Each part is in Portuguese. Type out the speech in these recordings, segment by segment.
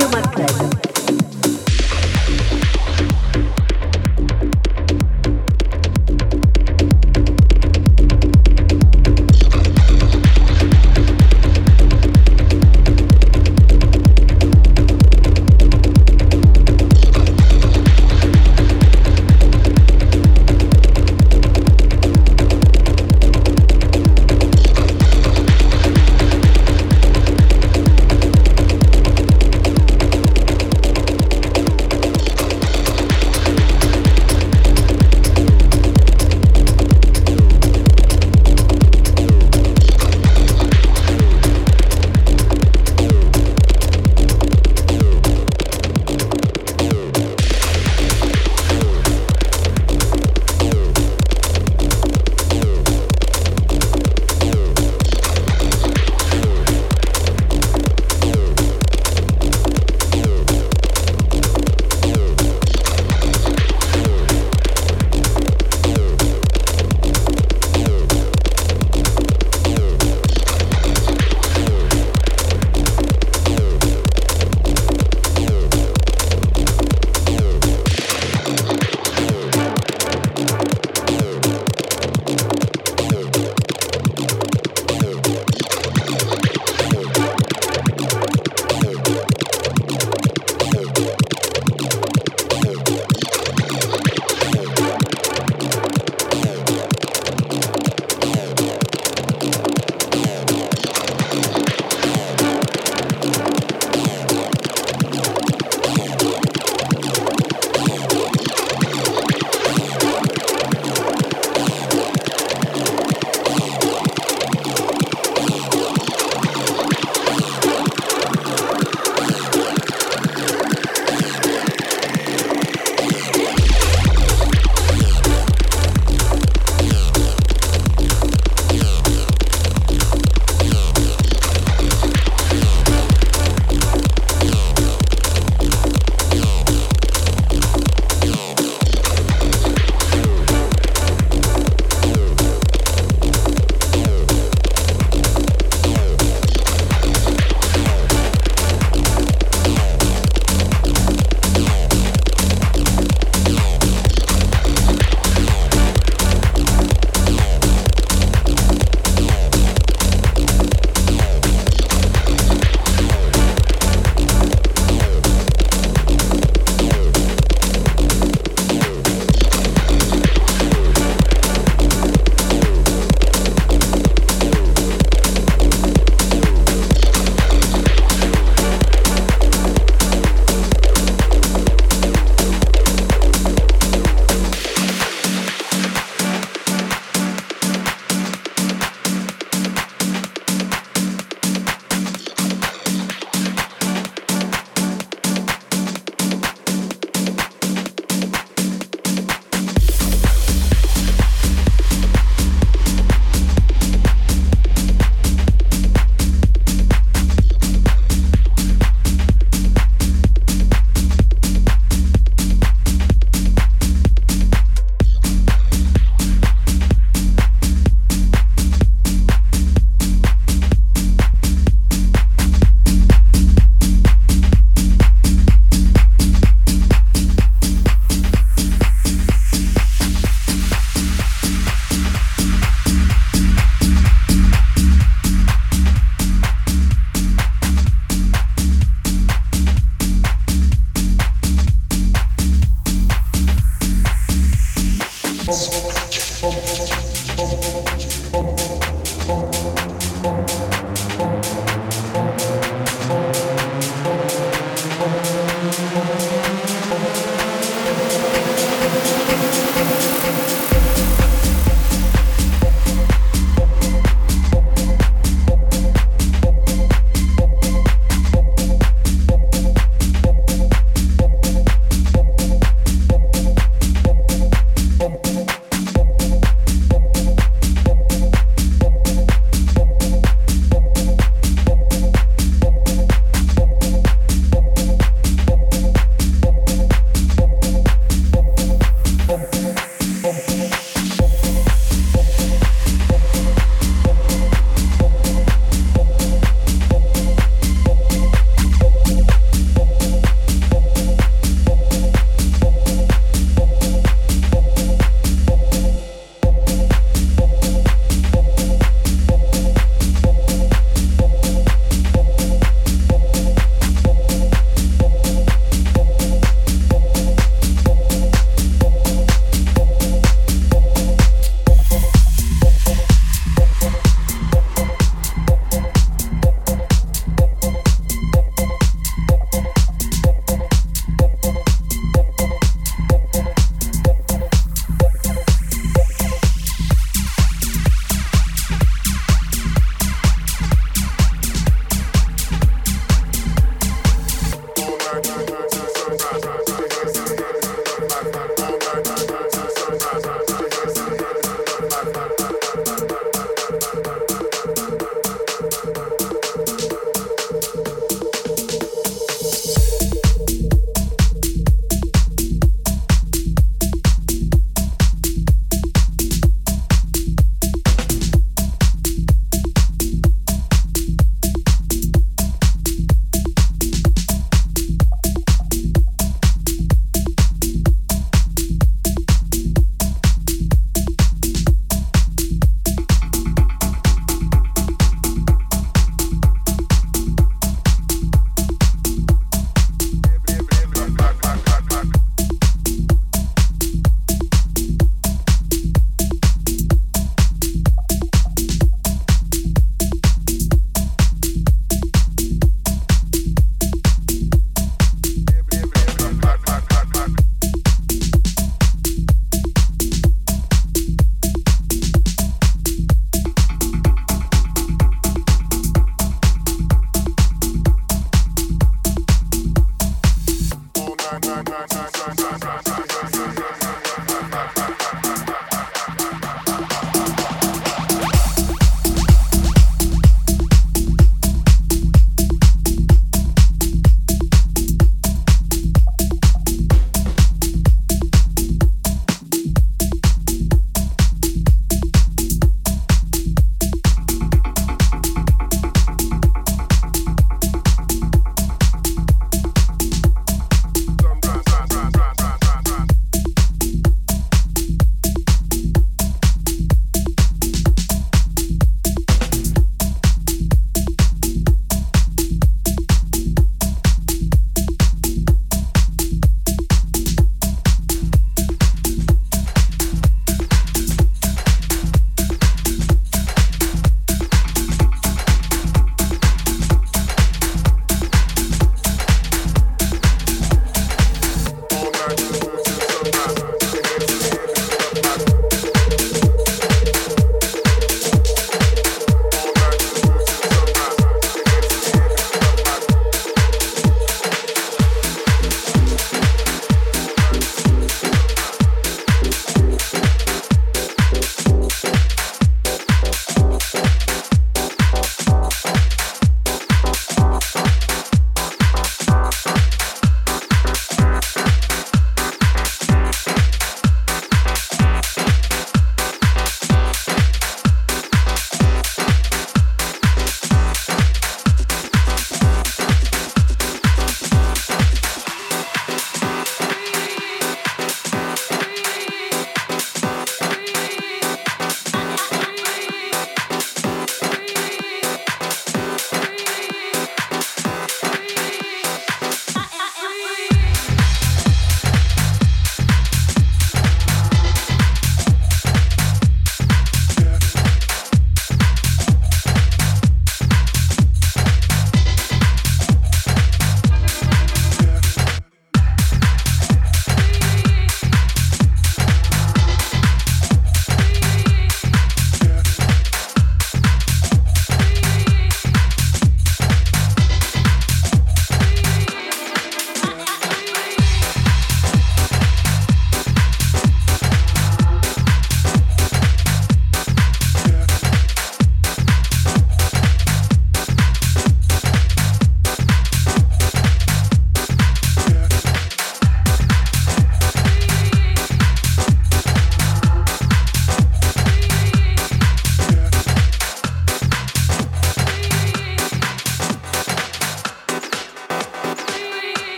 human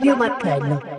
Techno Music